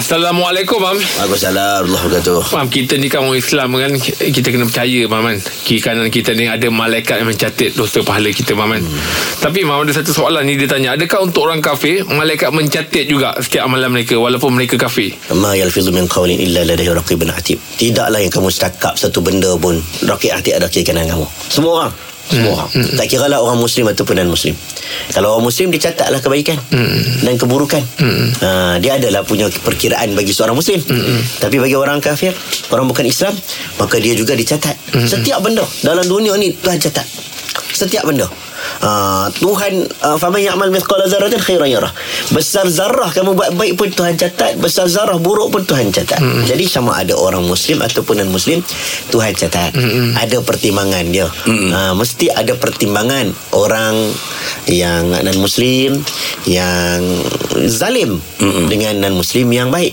Assalamualaikum mam. Waalaikumsalam Allah wabarakatuh. Mam kita ni kan orang Islam kan Kita kena percaya mam kan? Kiri kanan kita ni ada malaikat yang mencatat dosa pahala kita mam kan? Hmm. Tapi mam ada satu soalan ni dia tanya Adakah untuk orang kafir Malaikat mencatat juga setiap amalan mereka Walaupun mereka kafir? Ma yalfizu min qawlin illa ladaihi raqibun atid Tidaklah yang kamu cakap satu benda pun Raqib atid ada kiri kanan kamu. Semua orang semua orang hmm. Tak kira lah orang muslim ataupun non muslim Kalau orang muslim dia catatlah kebaikan hmm. Dan keburukan hmm. ha, Dia adalah punya perkiraan bagi seorang muslim hmm. Tapi bagi orang kafir Orang bukan Islam Maka dia juga dicatat hmm. Setiap benda Dalam dunia ni Tuhan catat Setiap benda Uh, Tuhan uh, faman ya'mal mithqala dzarratin khairan yarah. Besar zarah kamu buat baik pun Tuhan catat, besar zarah buruk pun Tuhan catat. Mm-hmm. Jadi sama ada orang muslim ataupun non muslim Tuhan catat. Mm-hmm. Ada pertimbangan dia. Mm-hmm. Uh, mesti ada pertimbangan orang yang non muslim yang zalim mm-hmm. dengan non muslim yang baik.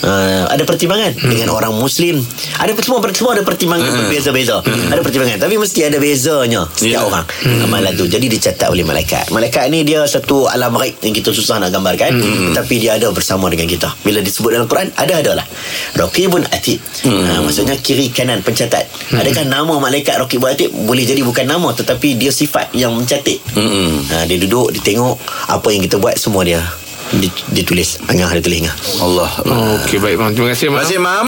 Uh, ada pertimbangan hmm. dengan orang muslim ada semua semua ada pertimbangan hmm. berbeza-beza hmm. ada pertimbangan tapi mesti ada bezanya setiap yeah. orang hmm. amalan tu jadi dicatat oleh malaikat malaikat ni dia satu alam raib yang kita susah nak gambarkan hmm. tapi dia ada bersama dengan kita bila disebut dalam Quran ada adalah raqibun atid hmm. uh, maksudnya kiri kanan pencatat hmm. adakah nama malaikat raqibun atid boleh jadi bukan nama tetapi dia sifat yang mencatat hmm. uh, dia duduk dia tengok apa yang kita buat semua dia ditulis Angah ada tulis Angah Allah. Oh, Okey baik mam. Terima kasih mam. Terima kasih mam